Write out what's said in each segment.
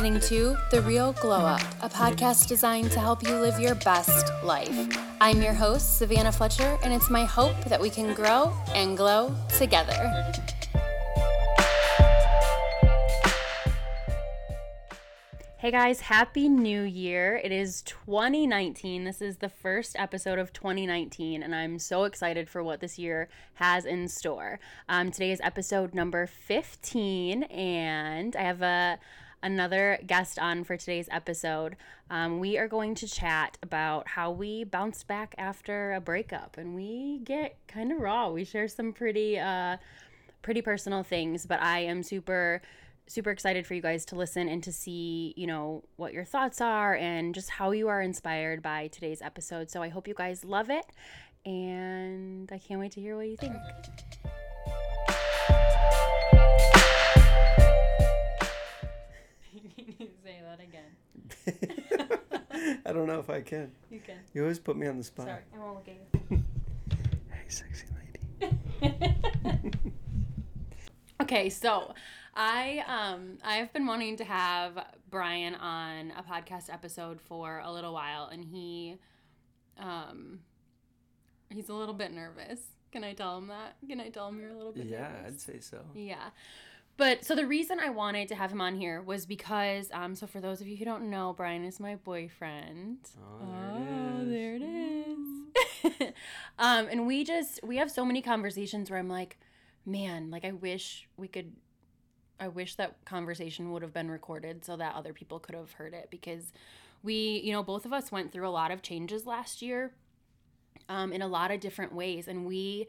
listening to The Real Glow Up, a podcast designed to help you live your best life. I'm your host, Savannah Fletcher, and it's my hope that we can grow and glow together. Hey guys, happy new year. It is 2019. This is the first episode of 2019, and I'm so excited for what this year has in store. Um, today is episode number 15, and I have a another guest on for today's episode. Um, we are going to chat about how we bounced back after a breakup, and we get kind of raw. We share some pretty, uh, pretty personal things, but I am super super excited for you guys to listen and to see, you know, what your thoughts are and just how you are inspired by today's episode. So I hope you guys love it and I can't wait to hear what you think. I don't know if I can. You can. You always put me on the spot. Sorry, I won't look at you. hey, sexy lady. okay, so I um I've been wanting to have Brian on a podcast episode for a little while and he um he's a little bit nervous. Can I tell him that? Can I tell him you're a little bit yeah, nervous? I'd say so. Yeah. But so the reason I wanted to have him on here was because um so for those of you who don't know, Brian is my boyfriend. Oh, there it is. there it is. um and we just we have so many conversations where I'm like, man, like I wish we could I wish that conversation would have been recorded so that other people could have heard it because we, you know, both of us went through a lot of changes last year um, in a lot of different ways. And we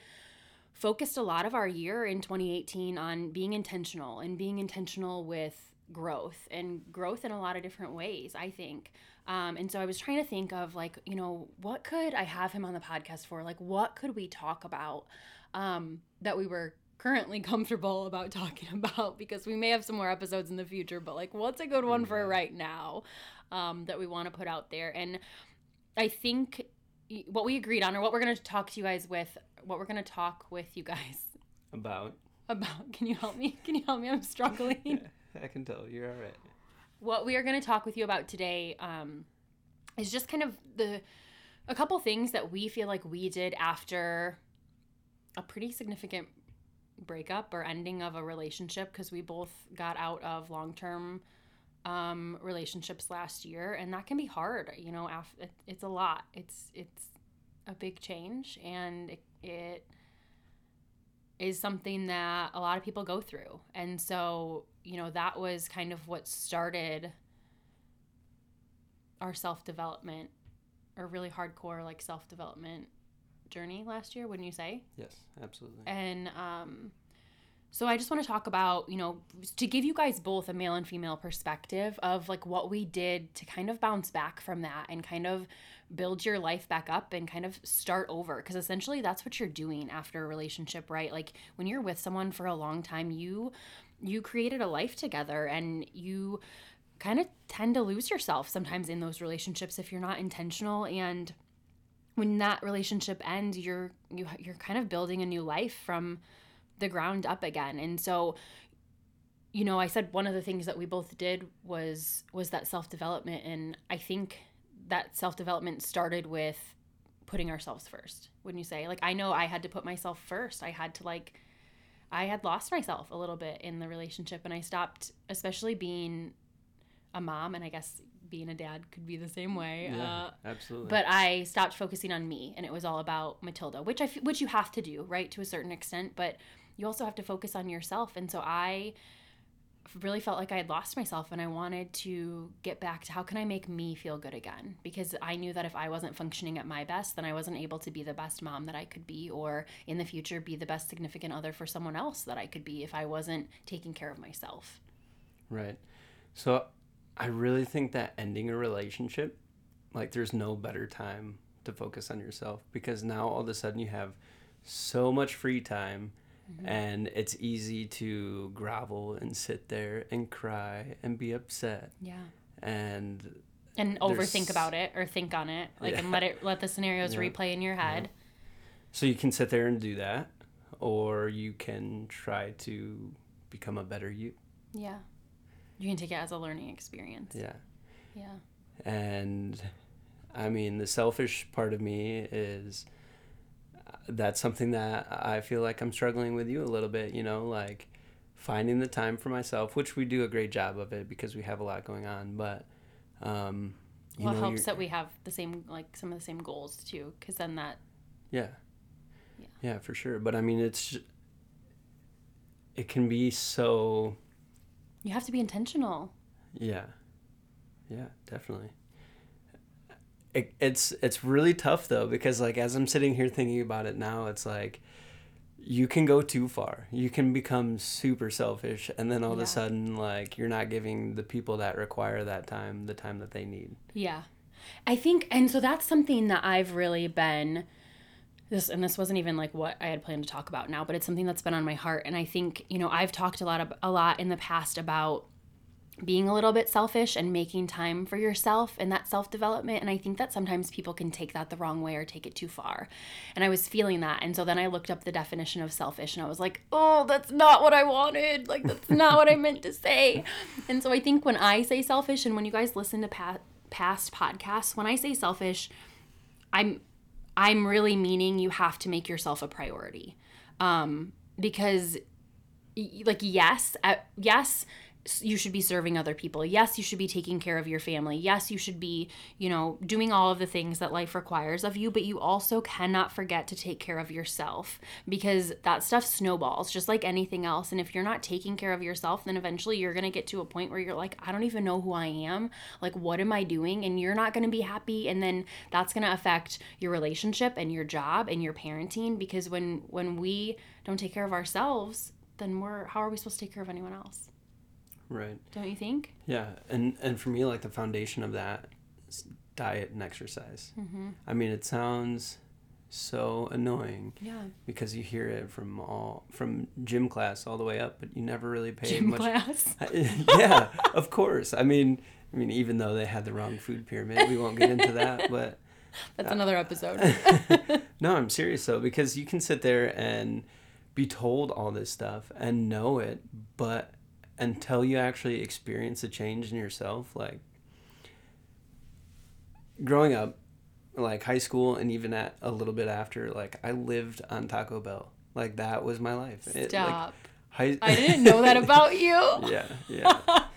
focused a lot of our year in 2018 on being intentional and being intentional with growth and growth in a lot of different ways, I think. Um, and so I was trying to think of like, you know, what could I have him on the podcast for? Like, what could we talk about um, that we were currently comfortable about talking about because we may have some more episodes in the future, but like, what's a good one for right now um, that we want to put out there? And I think what we agreed on, or what we're going to talk to you guys with, what we're going to talk with you guys about. About. Can you help me? Can you help me? I'm struggling. Yeah, I can tell. You're all right. What we are going to talk with you about today um, is just kind of the a couple things that we feel like we did after a pretty significant breakup or ending of a relationship because we both got out of long term um, relationships last year, and that can be hard. You know, af- it's a lot. It's it's a big change, and it, it is something that a lot of people go through. And so, you know, that was kind of what started our self development or really hardcore like self development journey last year, wouldn't you say? Yes, absolutely. And um, so I just want to talk about, you know, to give you guys both a male and female perspective of like what we did to kind of bounce back from that and kind of build your life back up and kind of start over because essentially that's what you're doing after a relationship, right? Like when you're with someone for a long time, you you created a life together and you kind of tend to lose yourself sometimes in those relationships if you're not intentional and when that relationship ends you're you, you're kind of building a new life from the ground up again and so you know i said one of the things that we both did was was that self-development and i think that self-development started with putting ourselves first wouldn't you say like i know i had to put myself first i had to like i had lost myself a little bit in the relationship and i stopped especially being a mom and i guess being a dad could be the same way. Yeah, uh, absolutely. But I stopped focusing on me, and it was all about Matilda, which I f- which you have to do, right, to a certain extent. But you also have to focus on yourself, and so I really felt like I had lost myself, and I wanted to get back to how can I make me feel good again? Because I knew that if I wasn't functioning at my best, then I wasn't able to be the best mom that I could be, or in the future be the best significant other for someone else that I could be if I wasn't taking care of myself. Right. So I really think that ending a relationship, like there's no better time to focus on yourself because now all of a sudden you have so much free time mm-hmm. and it's easy to grovel and sit there and cry and be upset. Yeah. And and overthink about it or think on it like yeah. and let it let the scenarios yeah. replay in your head. Yeah. So you can sit there and do that or you can try to become a better you. Yeah. You can take it as a learning experience. Yeah. Yeah. And I mean, the selfish part of me is that's something that I feel like I'm struggling with you a little bit, you know, like finding the time for myself, which we do a great job of it because we have a lot going on, but um you well, it helps that we have the same like some of the same goals too, because then that Yeah. Yeah. Yeah, for sure. But I mean, it's it can be so you have to be intentional. yeah. Yeah, definitely. It, it's it's really tough though because like as I'm sitting here thinking about it now, it's like you can go too far. You can become super selfish and then all of a sudden like you're not giving the people that require that time the time that they need. Yeah. I think and so that's something that I've really been this and this wasn't even like what I had planned to talk about now, but it's something that's been on my heart and I think, you know, I've talked a lot of, a lot in the past about being a little bit selfish and making time for yourself and that self-development and I think that sometimes people can take that the wrong way or take it too far. And I was feeling that and so then I looked up the definition of selfish and I was like, "Oh, that's not what I wanted. Like that's not what I meant to say." And so I think when I say selfish and when you guys listen to pa- past podcasts, when I say selfish, I'm I'm really meaning you have to make yourself a priority. Um because like yes, yes, you should be serving other people. Yes, you should be taking care of your family. Yes, you should be, you know, doing all of the things that life requires of you, but you also cannot forget to take care of yourself because that stuff snowballs just like anything else. And if you're not taking care of yourself, then eventually you're going to get to a point where you're like, I don't even know who I am. Like, what am I doing? And you're not going to be happy. And then that's going to affect your relationship and your job and your parenting because when when we don't take care of ourselves, then we're how are we supposed to take care of anyone else? Right. Don't you think? Yeah, and and for me, like the foundation of that is diet and exercise. Mm-hmm. I mean, it sounds so annoying Yeah. because you hear it from all from gym class all the way up, but you never really pay Gym much. class. yeah, of course. I mean, I mean, even though they had the wrong food pyramid, we won't get into that. But That's another episode. no, I'm serious though, because you can sit there and be told all this stuff and know it, but until you actually experience a change in yourself, like growing up, like high school and even at a little bit after, like I lived on Taco Bell. Like that was my life. It, like, Stop. high... I didn't know that about you. yeah, yeah.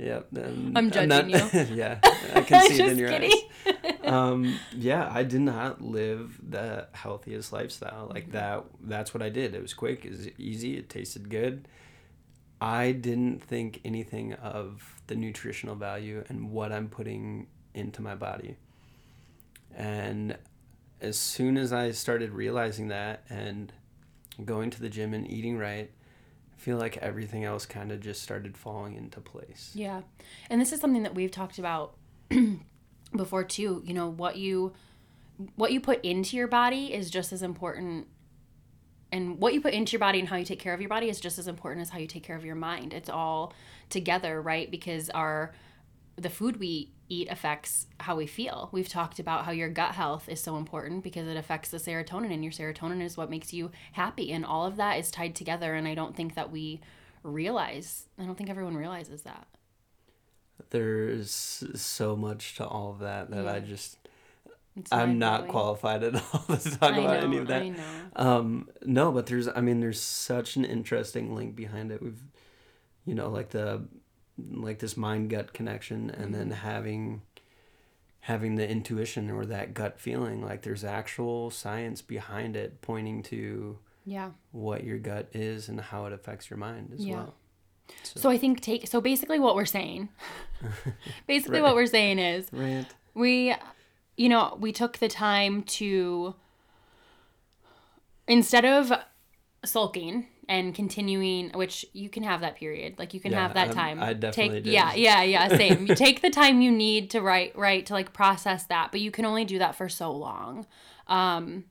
Yeah, then I'm judging not- you. yeah, I can see it in your kidding. eyes. Um, yeah, I did not live the healthiest lifestyle. Like Mm-hmm. that. That's what I did. It was quick. It was easy. It tasted good. I didn't think anything of the nutritional value and what I'm putting into my body. And as soon as I started realizing that and going to the gym and eating right, I feel like everything else kind of just started falling into place. Yeah. And this is something that we've talked about before too. You know, what you what you put into your body is just as important and what you put into your body and how you take care of your body is just as important as how you take care of your mind. It's all together, right? Because our the food we eat affects how we feel. We've talked about how your gut health is so important because it affects the serotonin and your serotonin is what makes you happy and all of that is tied together and I don't think that we realize. I don't think everyone realizes that. There's so much to all of that that I just I'm not qualified at all to talk I about any of that. I know. Um, no, but there's, I mean, there's such an interesting link behind it. We've, you know, like the, like this mind gut connection, and then Mm-hmm. having, having the intuition or that gut feeling. Like there's actual science behind it, pointing to Yeah. what your gut is and how it affects your mind as Yeah. well. So I think take so basically what we're saying. basically Right. what we're saying is we you know, we took the time to instead of sulking and continuing which you can have that period like you can Yeah, have that um, time. I definitely take did. yeah yeah yeah same. You take the time you need to write right to like process that but you can only do that for so long. Um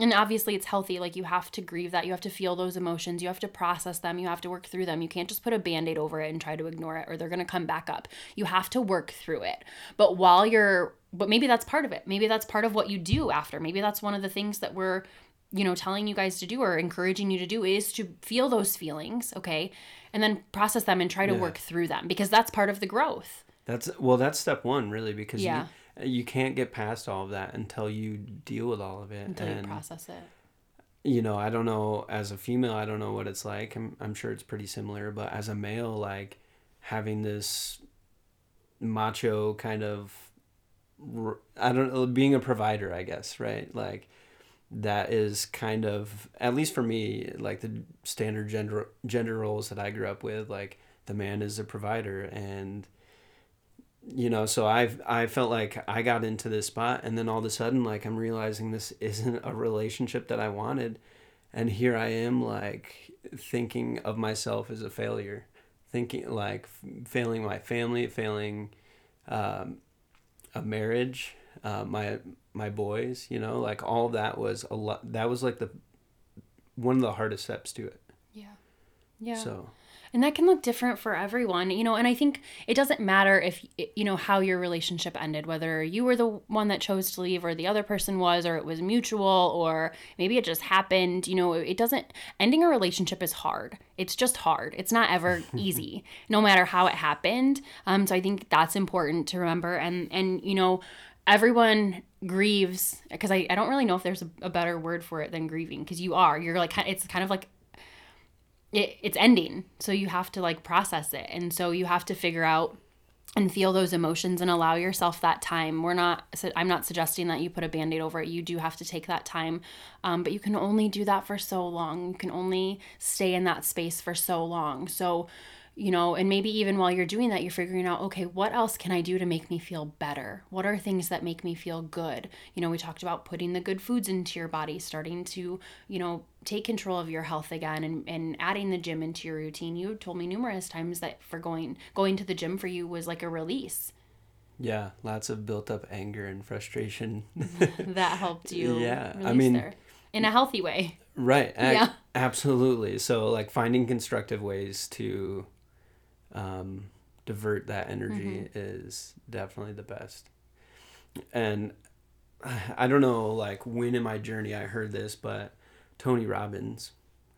and obviously it's healthy like you have to grieve that you have to feel those emotions you have to process them you have to work through them. You can't just put a band-aid over it and try to ignore it or they're going to come back up. You have to work through it. But while you're but maybe that's part of it maybe that's part of what you do after maybe that's one of the things that we're you know, telling you guys to do or encouraging you to do is to feel those feelings, okay? And then process them and try to Yeah. work through them because that's part of the growth. That's well, that's step one, really, because Yeah. you you can't get past all of that until you deal with all of it. Until and you process it. you know, I don't know as a female, I don't know what it's like. I'm I'm sure it's pretty similar, but as a male, like having this macho kind of I don't know, being a provider, I guess, right? Like that is kind of at least for me, like the standard gender gender roles that I grew up with, like the man is a provider and you know so i've i felt like i got into this spot and then all of a sudden like i'm realizing this isn't a relationship that i wanted and here i am like thinking of myself as a failure thinking like failing my family failing um, a marriage uh, my my boys you know like all that was a lot that was like the one of the hardest steps to it Yeah. Yeah. so And that can look different for everyone, you know. And I think it doesn't matter if, you know, how your relationship ended, whether you were the one that chose to leave or the other person was, or it was mutual, or maybe it just happened. You know, it doesn't, ending a relationship is hard. It's just hard. It's not ever easy, no matter how it happened. Um, so I think that's important to remember. And, and, you know, everyone grieves because I, I don't really know if there's a, a better word for it than grieving because you are. You're like, it's kind of like it, it's ending. So you have to like process it. And so you have to figure out and feel those emotions and allow yourself that time. We're not i'm not suggesting that you put a band-aid over it. You do have to take that time. Um, but you can only do that for so long. You can only stay in that space for so long. So you know and maybe even while you're doing that you're figuring out okay what else can i do to make me feel better what are things that make me feel good you know we talked about putting the good foods into your body starting to you know take control of your health again and, and adding the gym into your routine you told me numerous times that for going going to the gym for you was like a release yeah lots of built up anger and frustration that helped you Yeah, I mean- there in a healthy way Right. Yeah. Absolutely. So like finding constructive ways to um, divert that energy is definitely the best. And I don't know like when in my journey I heard this, but Tony Robbins,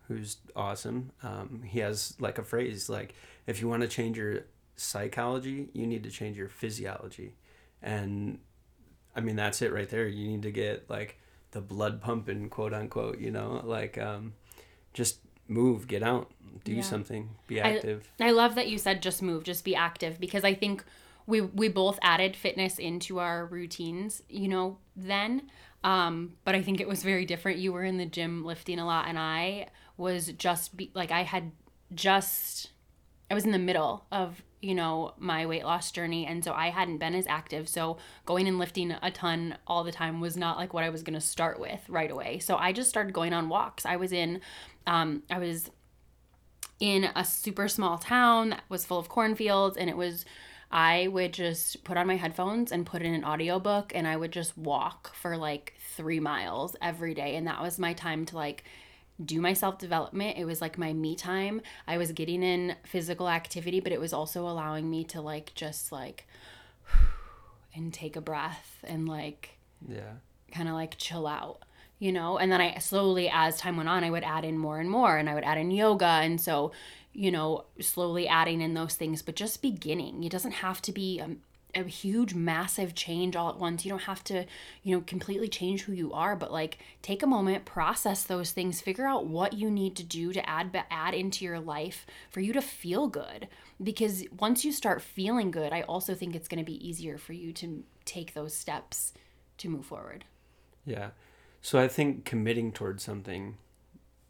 who's awesome, um, he has like a phrase like if you want to change your psychology, you need to change your physiology. And I mean that's it right there. You need to get like the blood pumping, quote unquote, you know, like um, just move, get out, do Yeah. something, be I- active. I love that you said just move, just be active because I think we we both added fitness into our routines, you know, then. Um, but I think it was very different. You were in the gym lifting a lot and I was just be, like I had just I was in the middle of, you know, my weight loss journey and so I hadn't been as active. So going and lifting a ton all the time was not like what I was going to start with right away. So I just started going on walks. I was in um I was in a super small town that was full of cornfields and it was I would just put on my headphones and put in an audiobook and I would just walk for like 3 miles every day and that was my time to like do my self development. It was like my me time. I was getting in physical activity, but it was also allowing me to like just like and take a breath and like Yeah. kind of like chill out, you know? And then I slowly, as time went on, I would add in more and more, and I would add in yoga. And so, you know, slowly adding in those things, but just beginning. It doesn't have to be a, a huge, massive change all at once. You don't have to, you know, completely change who you are, but like take a moment, process those things, figure out what you need to do to add add into your life for you to feel good. Because once you start feeling good, I also think it's going to be easier for you to take those steps to move forward. Yeah. So I think committing towards something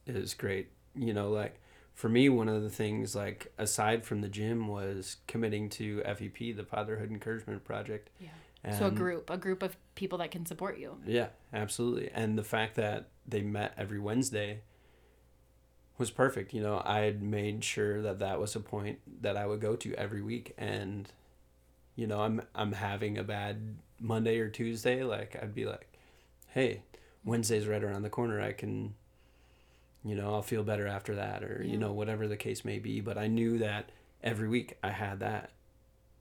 is great. You know, like for me, one of the things, like aside from the gym, was committing to FEP, the Fatherhood Encouragement Project. Yeah. And so a group, a group of people that can support you. Yeah, absolutely. And the fact that they met every Wednesday was perfect. You know, I had made sure that that was a point that I would go to every week and you know, I'm I'm having a bad Monday or Tuesday, like I'd be like, "Hey, Wednesday's right around the corner. I can you know, I'll feel better after that or Yeah. you know, whatever the case may be, but I knew that every week I had that.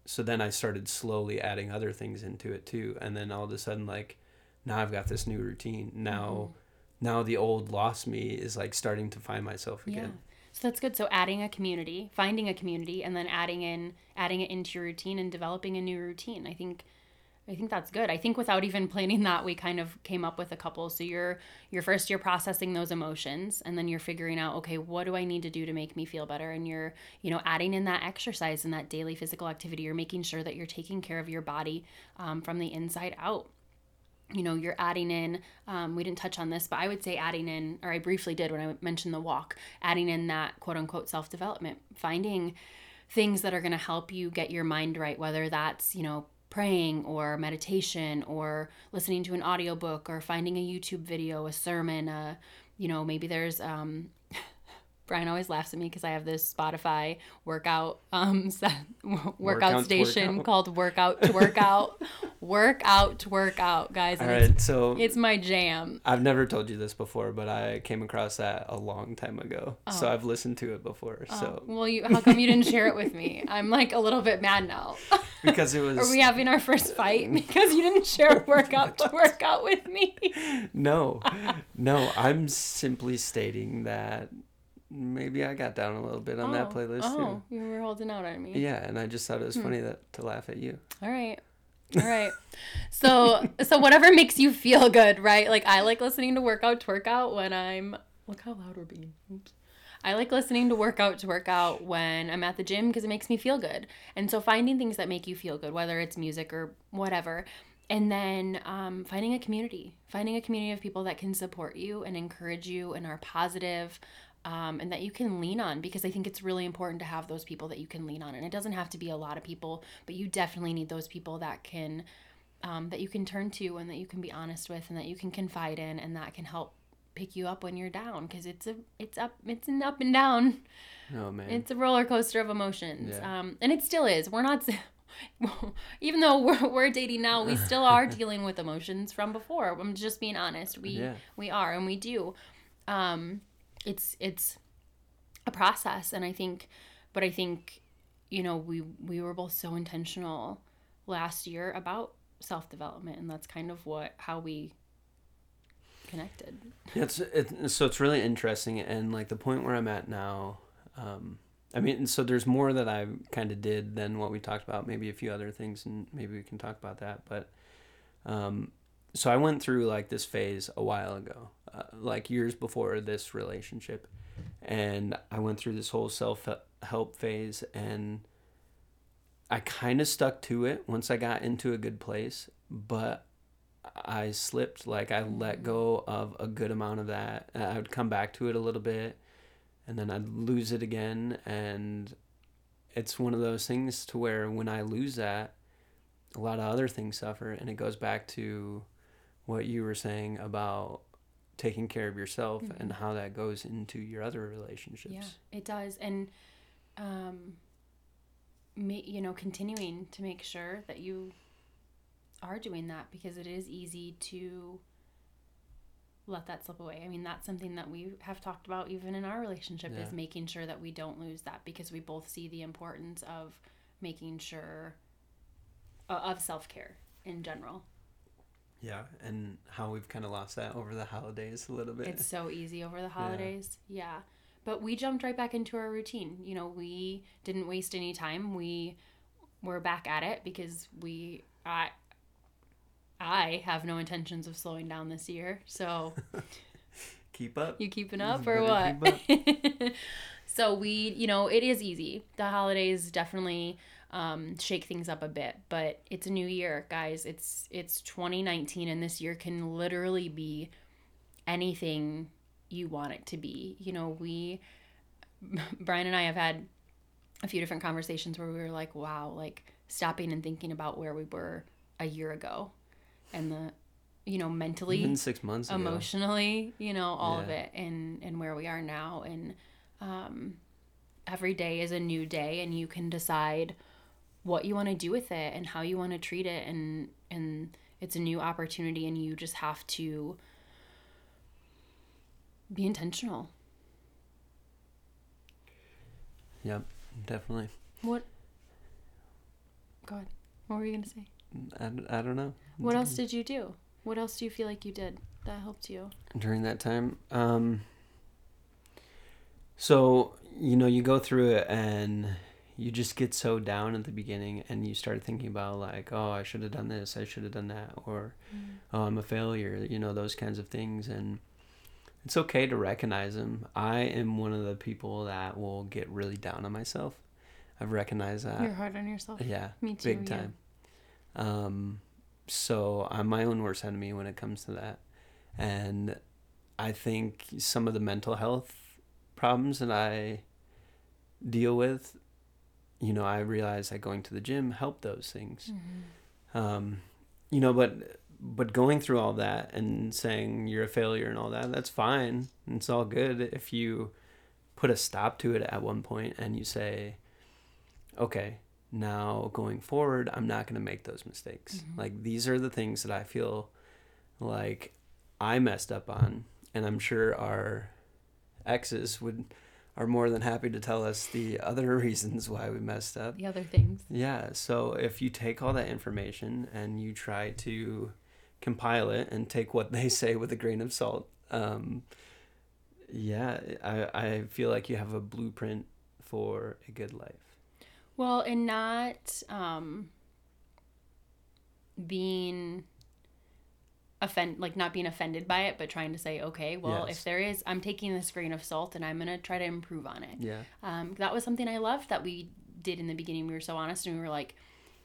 So then I started slowly adding other things into it too, and then all of a sudden like now I've got this new routine. Now mm-hmm. now the old lost me is like starting to find myself again Yeah. again. So that's good. So adding a community, finding a community, and then adding in adding it into your routine and developing a new routine. I think I think that's good. I think without even planning that, we kind of came up with a couple. So you're you're first you're processing those emotions, and then you're figuring out, okay, what do I need to do to make me feel better? And you're you know adding in that exercise and that daily physical activity. You're making sure that you're taking care of your body um, from the inside out you know you're adding in um, we didn't touch on this but i would say adding in or i briefly did when i mentioned the walk adding in that quote unquote self-development finding things that are going to help you get your mind right whether that's you know praying or meditation or listening to an audiobook or finding a youtube video a sermon a, you know maybe there's um, Brian always laughs at me because I have this Spotify workout um set, workout, Workout station workout. called Workout to Workout. workout to Workout, guys. All And it's, so it's my jam. I've never told you this before, but I came across that a long time ago. So Oh. I've listened to it before. So Well, you how come you didn't share it with me? I'm like a little bit mad now. because it was Are we having our first fight because you didn't share Workout to Workout with me? no, no. I'm simply stating that maybe I got down a little bit on that Oh, playlist Oh, you were holding out on me. Yeah, and I just thought it was Hmm. funny that to laugh at you. All right. All right. So so whatever makes you feel good, right? Like I like listening to workout to workout when I'm look how loud we're being. Oops. I like listening to workout to workout when I'm at the gym because it makes me feel good. And so finding things that make you feel good, whether it's music or whatever. And then um, finding a community, finding a community of people that can support you and encourage you and are positive, um, and that you can lean on because I think it's really important to have those people that you can lean on. And it doesn't have to be a lot of people, but you definitely need those people that can um, that you can turn to and that you can be honest with and that you can confide in and that can help pick you up when you're down because it's a it's up it's an up and down Oh man. it's a roller coaster of emotions Yeah. um, and it still is we're not even though we're, we're dating now we still are dealing with emotions from before i'm just being honest we Yeah. we are and we do um, it's it's a process and i think but i think you know we we were both so intentional last year about self-development and that's kind of what how we connected it's it, so it's really interesting, and like the point where I'm at now, um, I mean, so there's more that I kind of did than what we talked about. Maybe a few other things, and maybe we can talk about that. But, um, so I went through like this phase a while ago, uh, like years before this relationship, and I went through this whole self help phase, and I kind of stuck to it once I got into a good place, but I slipped. Like I let go of a good amount of that. I would come back to it a little bit, and then I'd lose it again. And it's one of those things to where when I lose that, a lot of other things suffer, and it goes back to what you were saying about taking care of yourself Mhm. and how that goes into your other relationships. Yeah, it does, and um, ma- you know, continuing to make sure that you are doing that because it is easy to let that slip away. I mean, that's something that we have talked about even in our relationship is making sure that we don't lose that because we both see the importance of making sure uh, of self care in general. Yeah, and how we've kind of lost that over the holidays a little bit. It's so easy over the holidays. Yeah. But we jumped right back into our routine. You know, we didn't waste any time. We were back at it because we I I have no intentions of slowing down this year. So, Keep up. you keeping up or what? so we, you know, it is easy. The holidays definitely um, shake things up a bit, but it's a new year, guys. It's it's 2019, and this year can literally be anything you want it to be. You know, we, Brian and I have had a few different conversations where we were like, wow, like stopping and thinking about where we were a year ago, and the, you know, mentally Even six months ago. emotionally you know all of it and and where we are now and um every day is a new day and you can decide what you want to do with it and how you want to treat it and and it's a new opportunity and you just have to be intentional Yep, definitely. what god what were you gonna say I, I don't know. what else did you do what else do you feel like you did that helped you? during that time. Um, so you know, you go through it and you just get so down at the beginning, and you start thinking about like, oh, I should have done this, I should have done that, or oh, I'm a failure. You know, those kinds of things, and it's okay to recognize them. I am one of the people that will get really down on myself. I've recognized that. You're hard on yourself. Yeah, Me too. big yeah. time. Um, so I'm my own worst enemy when it comes to that, and I think some of the mental health problems that I deal with, you know, I realized that going to the gym helped those things. Mm-hmm. Um, you know, but but going through all that and saying you're a failure and all that, that's fine. It's all good if you put a stop to it at one point and you say, okay, now going forward, I'm not going to make those mistakes. Mhm. Like these are the things that I feel like I messed up on, and I'm sure our exes would are more than happy to tell us the other reasons why we messed up. The other things. Yeah, so if you take all that information and you try to compile it and take what they say with a grain of salt, um, yeah, I, I feel like you have a blueprint for a good life. Well, and not um, being offend like not being offended by it, but trying to say, okay, well, Yes. if there is, I'm taking this grain of salt and I'm gonna try to improve on it. Yeah, Um, that was something I loved that we did in the beginning. We were so honest and we were like,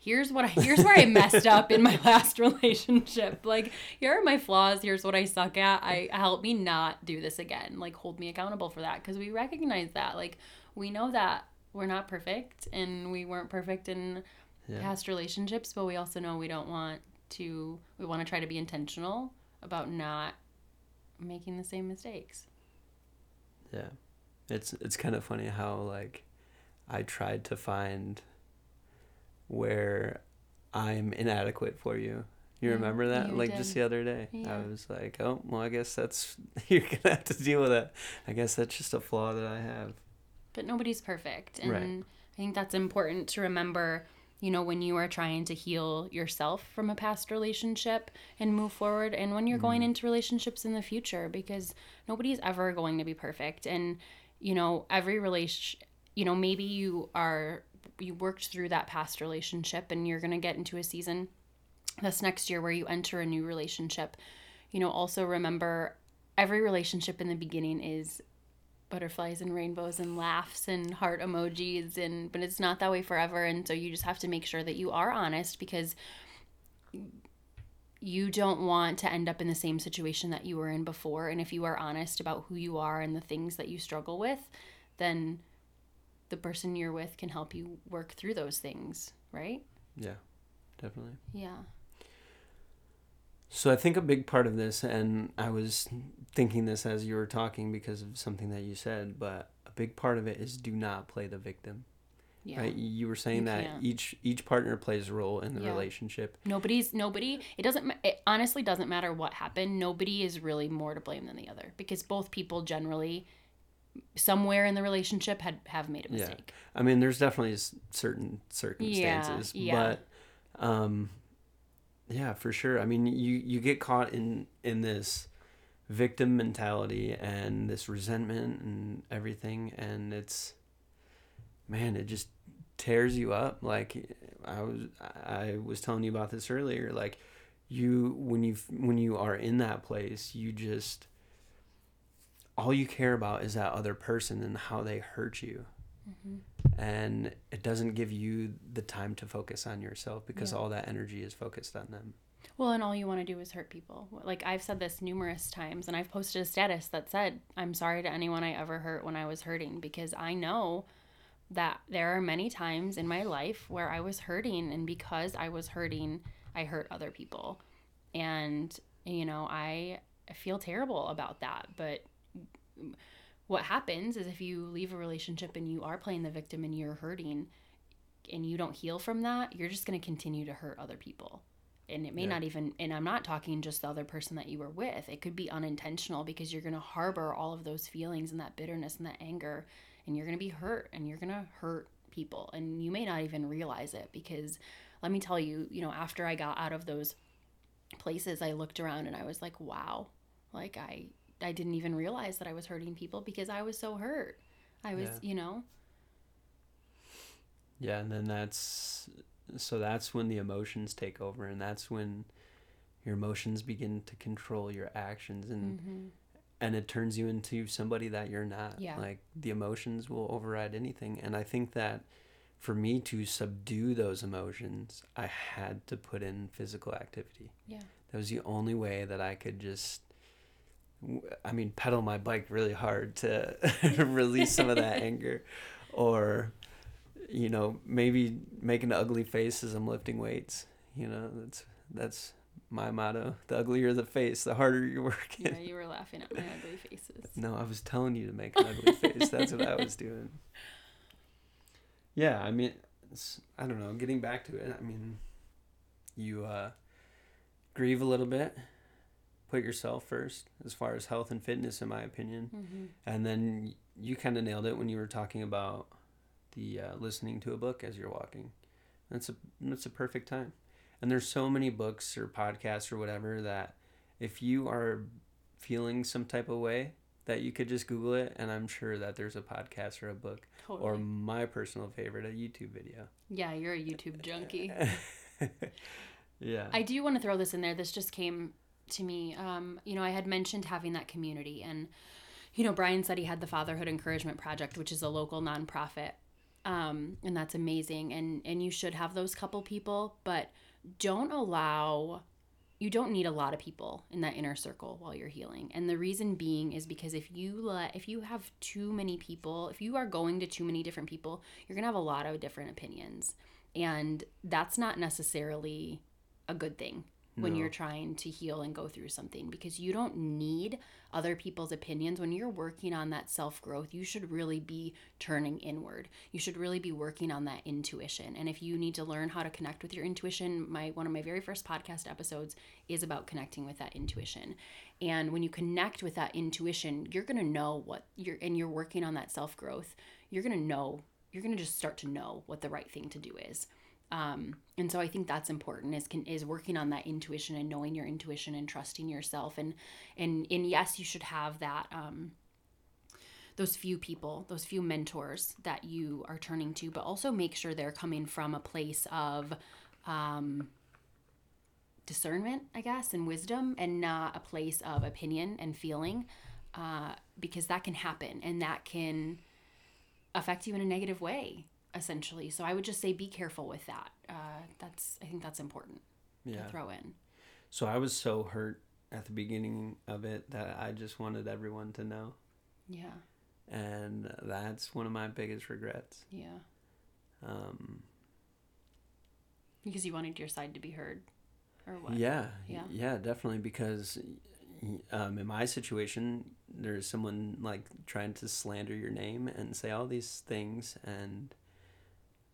here's what I here's where I messed up in my last relationship. Like, here are my flaws. Here's what I suck at. I help me not do this again. Like, hold me accountable for that because we recognize that. Like, we know that we're not perfect and we weren't perfect in yeah, past relationships, but we also know we don't want to. We want to try to be intentional about not making the same mistakes. yeah. It's it's kind of funny how like I tried to find where I'm inadequate for you. You Yeah, remember that? you like just the other day. Yeah. I was like, oh, well, I guess that's you're gonna have to deal with that. I guess that's just a flaw that I have. but nobody's perfect and Right. i think that's important to remember you know when you are trying to heal yourself from a past relationship and move forward and when you're going Mm-hmm. into relationships in the future because nobody's ever going to be perfect and you know every relation you know maybe you are you worked through that past relationship and you're going to get into a season this next year where you enter a new relationship you know also remember every relationship in the beginning is butterflies and rainbows and laughs and heart emojis and but it's not that way forever. And so you just have to make sure that you are honest because you don't want to end up in the same situation that you were in before. And if you are honest about who you are and the things that you struggle with then the person you're with can help you work through those things right? Yeah, definitely. yeah So I think a big part of this, and I was thinking this as you were talking because of something that you said, but a big part of it is do not play the victim. yeah Right? You were saying You that can't. each each partner plays a role in the Yeah. relationship. Nobody's nobody. It doesn't. It honestly doesn't matter what happened. Nobody is really more to blame than the other because both people generally, somewhere in the relationship, had have made a mistake. Yeah. I mean, there's definitely certain circumstances, yeah. but um, yeah, for sure. I mean, you you get caught in in this victim mentality and this resentment and everything, and it's man, it just tears you up. Like I was I was telling you about this earlier. Like you when you when you are in that place, you just all you care about is that other person and how they hurt you and it doesn't give you the time to focus on yourself because Yeah. all that energy is focused on them. Well, and all you want to do is hurt people. Like I've said this numerous times, and I've posted a status that said, "I'm sorry to anyone I ever hurt when I was hurting," because I know that there are many times in my life where I was hurting, and because I was hurting, I hurt other people, and you know I feel terrible about that. But what happens is if you leave a relationship and you are playing the victim and you're hurting, and you don't heal from that, you're just going to continue to hurt other people. And it may Yeah. not even and i'm not talking just the other person that you were with. It could be unintentional because you're going to harbor all of those feelings and that bitterness and that anger and you're going to be hurt and you're going to hurt people. And you may not even realize it because let me tell you you know after i got out of those places i looked around and i was like wow. Like I I didn't even realize that I was hurting people because I was so hurt. I was, Yeah. you know. Yeah, and then that's so that's when the emotions take over and that's when your emotions begin to control your actions and Mhm. and it turns you into somebody that you're not. Yeah. Like the emotions will override anything and I think that for me to subdue those emotions, I had to put in physical activity. Yeah. That was the only way that I could just I mean, pedal my bike really hard to release some of that anger or you know, maybe make an ugly face as I'm lifting weights. You know, that's that's my motto. The uglier the face, the harder you work. Yeah, you were laughing at my ugly faces. No, I was telling you to make an ugly face. That's what I was doing. Yeah, I mean, it's, I don't know. Getting back to it, I mean, you uh, grieve a little bit, put yourself first as far as health and fitness, in my opinion, hmm and then you kind of nailed it when you were talking about the uh, listening to a book as you're walking. That's a that's a perfect time. And there's so many books or podcasts or whatever that if you are feeling some type of way that you could just Google it, and I'm sure that there's a podcast or a book Totally. or my personal favorite, a YouTube video. yeah, you're a YouTube junkie. yeah. I do want to throw this in there. This just came to me. Um, you know, I had mentioned having that community, and you know, Brian said he had the Fatherhood Encouragement Project, which is a local nonprofit, um, and that's amazing. And and you should have those couple people, but don't allow. You don't need a lot of people in that inner circle while you're healing. And the reason being is because if you let if you have too many people, if you are going to too many different people, you're going to have a lot of different opinions. And that's not necessarily a good thing when No. you're trying to heal and go through something because you don't need other people's opinions. When you're working on that self growth, you should really be turning inward. You should really be working on that intuition. And if you need to learn how to connect with your intuition, my one of my very first podcast episodes is about connecting with that intuition. And when you connect with that intuition, you're going to know what you're and you're working on that self growth. You're going to know, you're going to just start to know what the right thing to do is um, and so I think that's important is can, is working on that intuition and knowing your intuition and trusting yourself. And and and yes you should have that um, those few people those few mentors that you are turning to but also make sure they're coming from a place of um, discernment I guess and wisdom and not a place of opinion and feeling uh, because that can happen and that can affect you in a negative way essentially so i would just say be careful with that uh, that's i think that's important yeah. to throw in So I was so hurt at the beginning of it that I just wanted everyone to know. yeah And that's one of my biggest regrets. yeah Um, because you wanted your side to be heard or what Yeah, Yeah. yeah, definitely. Because um, in my situation, there's someone like trying to slander your name and say all these things, and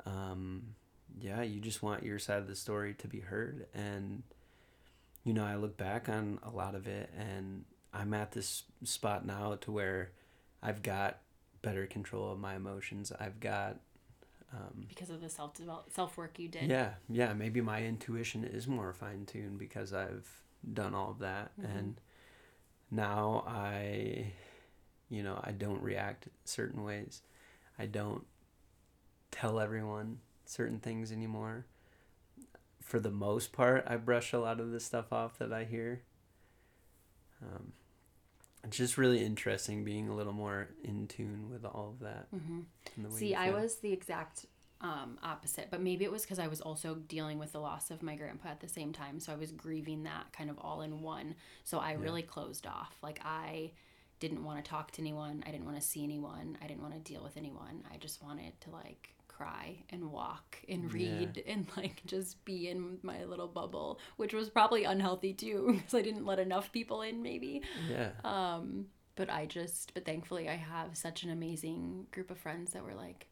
um, yeah, you just want your side of the story to be heard. And you know, I look back on a lot of it, and I'm at this spot now to where I've got better control of my emotions. I've got um, because of the self self work you did yeah, yeah. Maybe my intuition is more fine tuned because I've done all of that, Mhm. and now I, you know, I don't react certain ways. I don't tell everyone certain things anymore. For the most part, I brush a lot of the stuff off that I hear. Um, it's just really interesting being a little more in tune with all of that. hmm way see i was the exact um, opposite but maybe it was because i was also dealing with the loss of my grandpa at the same time so i was grieving that kind of all in one so i Yeah. really closed off like i didn't want to talk to anyone i didn't want to see anyone i didn't want to deal with anyone i just wanted to like cry and walk and Yeah. read and like just be in my little bubble which was probably unhealthy too because i didn't let enough people in maybe Yeah. um, but I just, but thankfully, I have such an amazing group of friends that were like,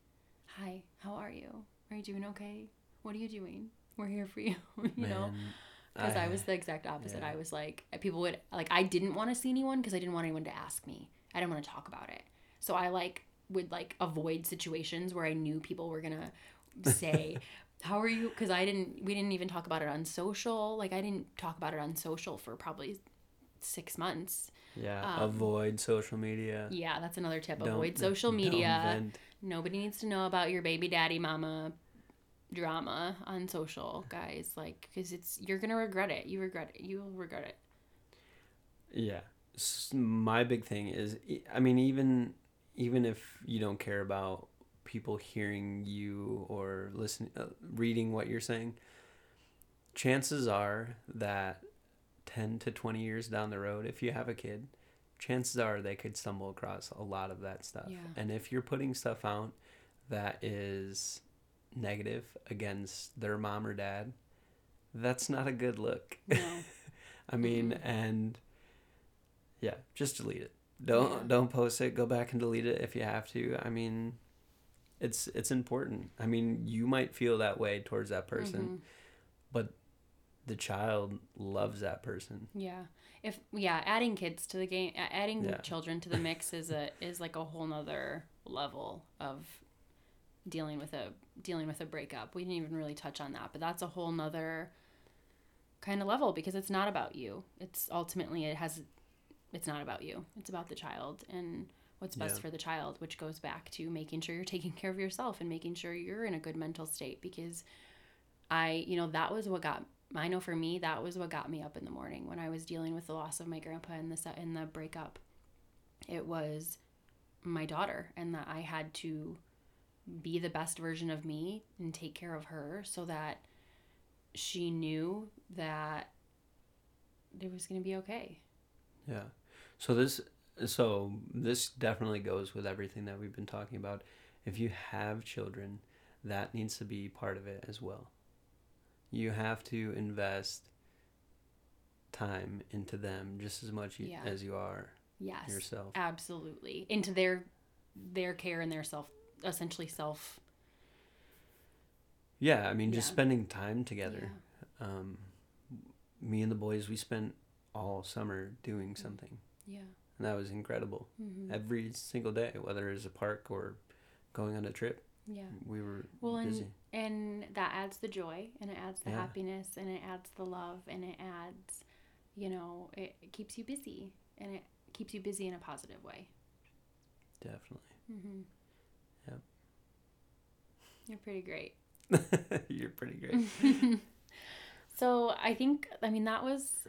"Hi, how are you? Are you doing okay? What are you doing? We're here for you." you know, Man, because I, was the exact opposite. yeah. I was like, people would like, I didn't want to see anyone because I didn't want anyone to ask me. I didn't want to talk about it. So I like would like avoid situations where I knew people were gonna say. How are you? Because I didn't. We didn't even talk about it on social. Like I didn't talk about it on social for probably six months. Yeah. Um, avoid social media. Yeah, that's another tip. Don't- Avoid social media. Nobody needs to know about your baby daddy mama drama on social, guys. Like, because it's you're gonna regret it. You regret it. You will regret it. Yeah. S- My big thing is, I mean, even even if you don't care about people hearing you or listening, uh, reading what you're saying, chances are that ten to twenty years down the road, if you have a kid, chances are they could stumble across a lot of that stuff. Yeah. And if you're putting stuff out that is negative against their mom or dad, that's not a good look. No. I mean, Mhm. and yeah, just delete it. Don't Yeah. don't post it. Go back and delete it if you have to. I mean, it's it's important. I mean, you might feel that way towards that person, Mhm. but the child loves that person. Yeah. If yeah, adding kids to the game, adding Yeah. children to the mix is a is like a whole nother level of dealing with a dealing with a breakup. We didn't even really touch on that, but that's a whole nother kind of level because it's not about you. It's ultimately it has it's not about you. It's about the child and what's best Yeah. for the child, which goes back to making sure you're taking care of yourself and making sure you're in a good mental state because I, you know, that was what got I know for me that was what got me up in the morning when I was dealing with the loss of my grandpa and the and the breakup. It was my daughter and that I had to be the best version of me and take care of her so that she knew that it was going to be okay. Yeah. So this so this definitely goes with everything that we've been talking about. If you have children, that needs to be part of it as well. You have to invest time into them just as much Yeah. as you are Yes. yourself. Absolutely. Into their their care and their self essentially self Yeah, I mean just Yeah. spending time together. Um, me and the boys we spent all summer doing something, Yeah. and that was incredible. hmm Every single day, whether it was a park or going on a trip, Yeah. we were Well, and busy. and that adds the joy and it adds the Yeah. happiness and it adds the love and it adds you know it, it keeps you busy and it keeps you busy in a positive way Definitely. mm-hmm. Yep. you're pretty great You're pretty great. so i think i mean that was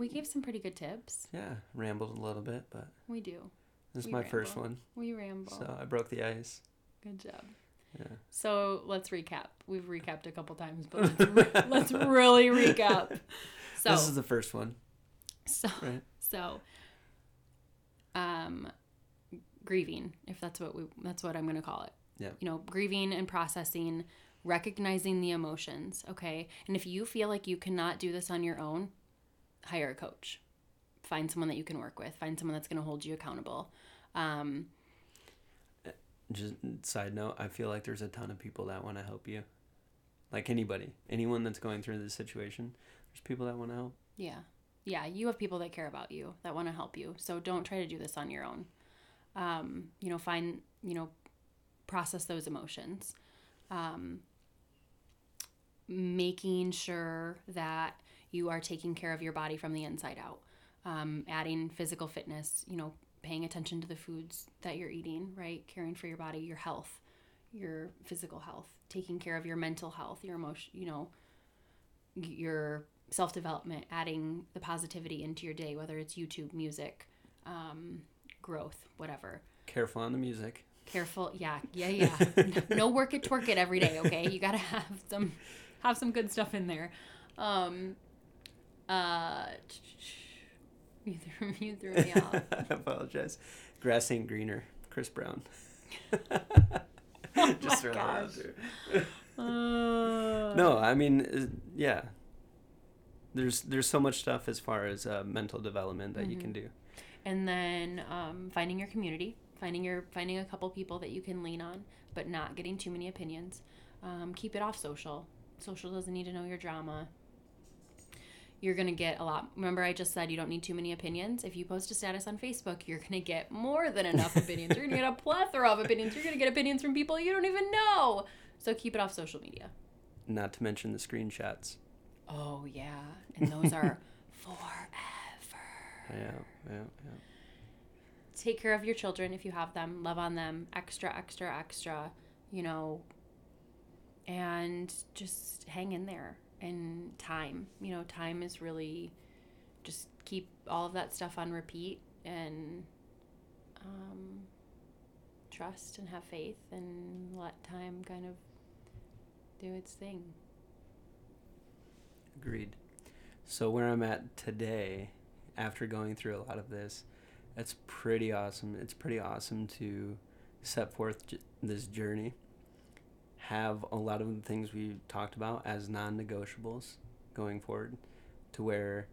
we gave some pretty good tips Yeah, rambled a little bit, but we do this is We my first one, we ramble so I broke the ice. good job Yeah. so let's recap we've recapped a couple times but let's, re- let's really recap so this is the first one, so right? So, um, grieving, if that's what we, that's what I'm going to call it. Yeah. You know, grieving and processing, recognizing the emotions. Okay. And if you feel like you cannot do this on your own, hire a coach. Find someone that you can work with. Find someone that's going to hold you accountable. Um, Just side note, I feel like there's a ton of people that want to help you. Like anybody, anyone that's going through this situation, there's people that want to help. yeah. Yeah. You have people that care about you, that want to help you. So don't try to do this on your own. Um, you know, find, you know, process those emotions. Um, making sure that you are taking care of your body from the inside out. Um, adding physical fitness, you know, paying attention to the foods that you're eating, right? Caring for your body, your health, your physical health, taking care of your mental health, your emotion, you know, your self development, adding the positivity into your day, whether it's YouTube, music, um, growth, whatever. Careful on the music. Careful, yeah, yeah, yeah. no work it, twerk it every day. Okay, you gotta have some, have some good stuff in there. Um, uh, you threw, you threw me off. I apologize. Grass ain't greener. Chris Brown. Oh Just throw that out gosh. there. Uh, No, I mean, uh, yeah. There's there's so much stuff as far as uh, mental development that you Mm-hmm. can do. and then um, finding your community finding your finding a couple people that you can lean on but not getting too many opinions um, keep it off social social doesn't need to know your drama you're gonna get a lot remember i just said you don't need too many opinions if you post a status on facebook you're gonna get more than enough opinions you're gonna get a plethora of opinions you're gonna get opinions from people you don't even know so keep it off social media Not to mention the screenshots. oh yeah and those are forever Yeah, yeah, yeah. Take care of your children if you have them. Love on them. Extra, extra, extra. You know, and just hang in there. And time, you know, time is really just keep all of that stuff on repeat and um, trust and have faith and let time kind of do its thing. Agreed. So where I'm at today, after going through a lot of this, it's pretty awesome. It's pretty awesome to set forth j- this journey. Have a lot of the things we talked about as non-negotiables going forward, to where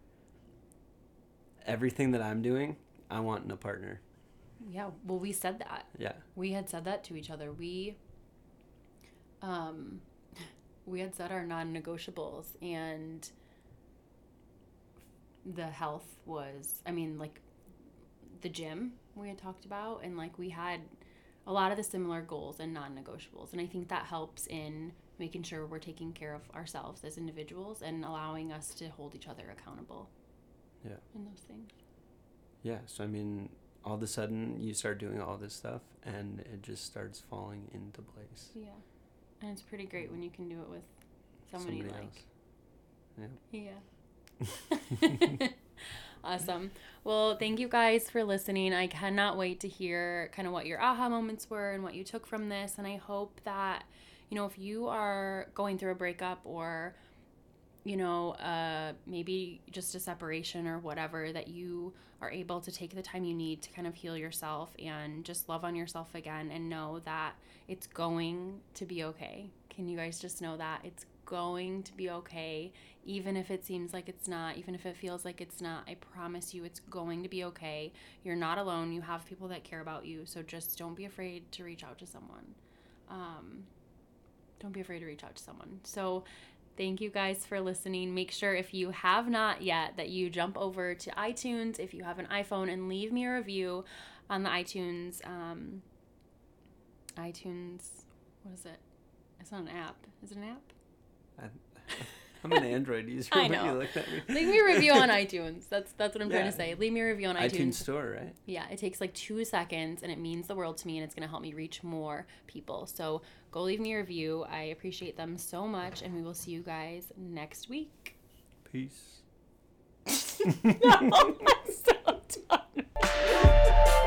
everything that I'm doing, I want in a partner. Yeah, well, we said that. Yeah. We had said that to each other. We, um, we had said our non-negotiables, and the health was. I mean, like the gym we had talked about, and like we had a lot of the similar goals and non-negotiables, and I think that helps in making sure we're taking care of ourselves as individuals and allowing us to hold each other accountable. Yeah. In those things. Yeah. So I mean, all of a sudden you start doing all this stuff, and it just starts falling into place. Yeah. And it's pretty great when you can do it with somebody, like. else. Yeah. awesome. Well, thank you guys for listening. I cannot wait to hear kind of what your aha moments were and what you took from this. And I hope that, you know, if you are going through a breakup or, you know, uh, maybe just a separation or whatever, that you are able to take the time you need to kind of heal yourself and just love on yourself again and know that it's going to be okay. Can you guys just know that it's going to be okay, even if it seems like it's not, even if it feels like it's not. I promise you, it's going to be okay. You're not alone. You have people that care about you. So just don't be afraid to reach out to someone. Um, don't be afraid to reach out to someone. So, thank you guys for listening. Make sure if you have not yet that you jump over to iTunes if you have an iPhone and leave me a review on the iTunes. Um, iTunes, what is it? It's not an app. Is it an app? I'm an Android user. I know. You look at me. Leave me a review on iTunes. That's that's what I'm trying to say. Leave me a review on iTunes iTunes. Store, right? Yeah, it takes like two seconds and it means the world to me and it's gonna help me reach more people. So go leave me a review. I appreciate them so much and we will see you guys next week. Peace. no, oh, I'm so done.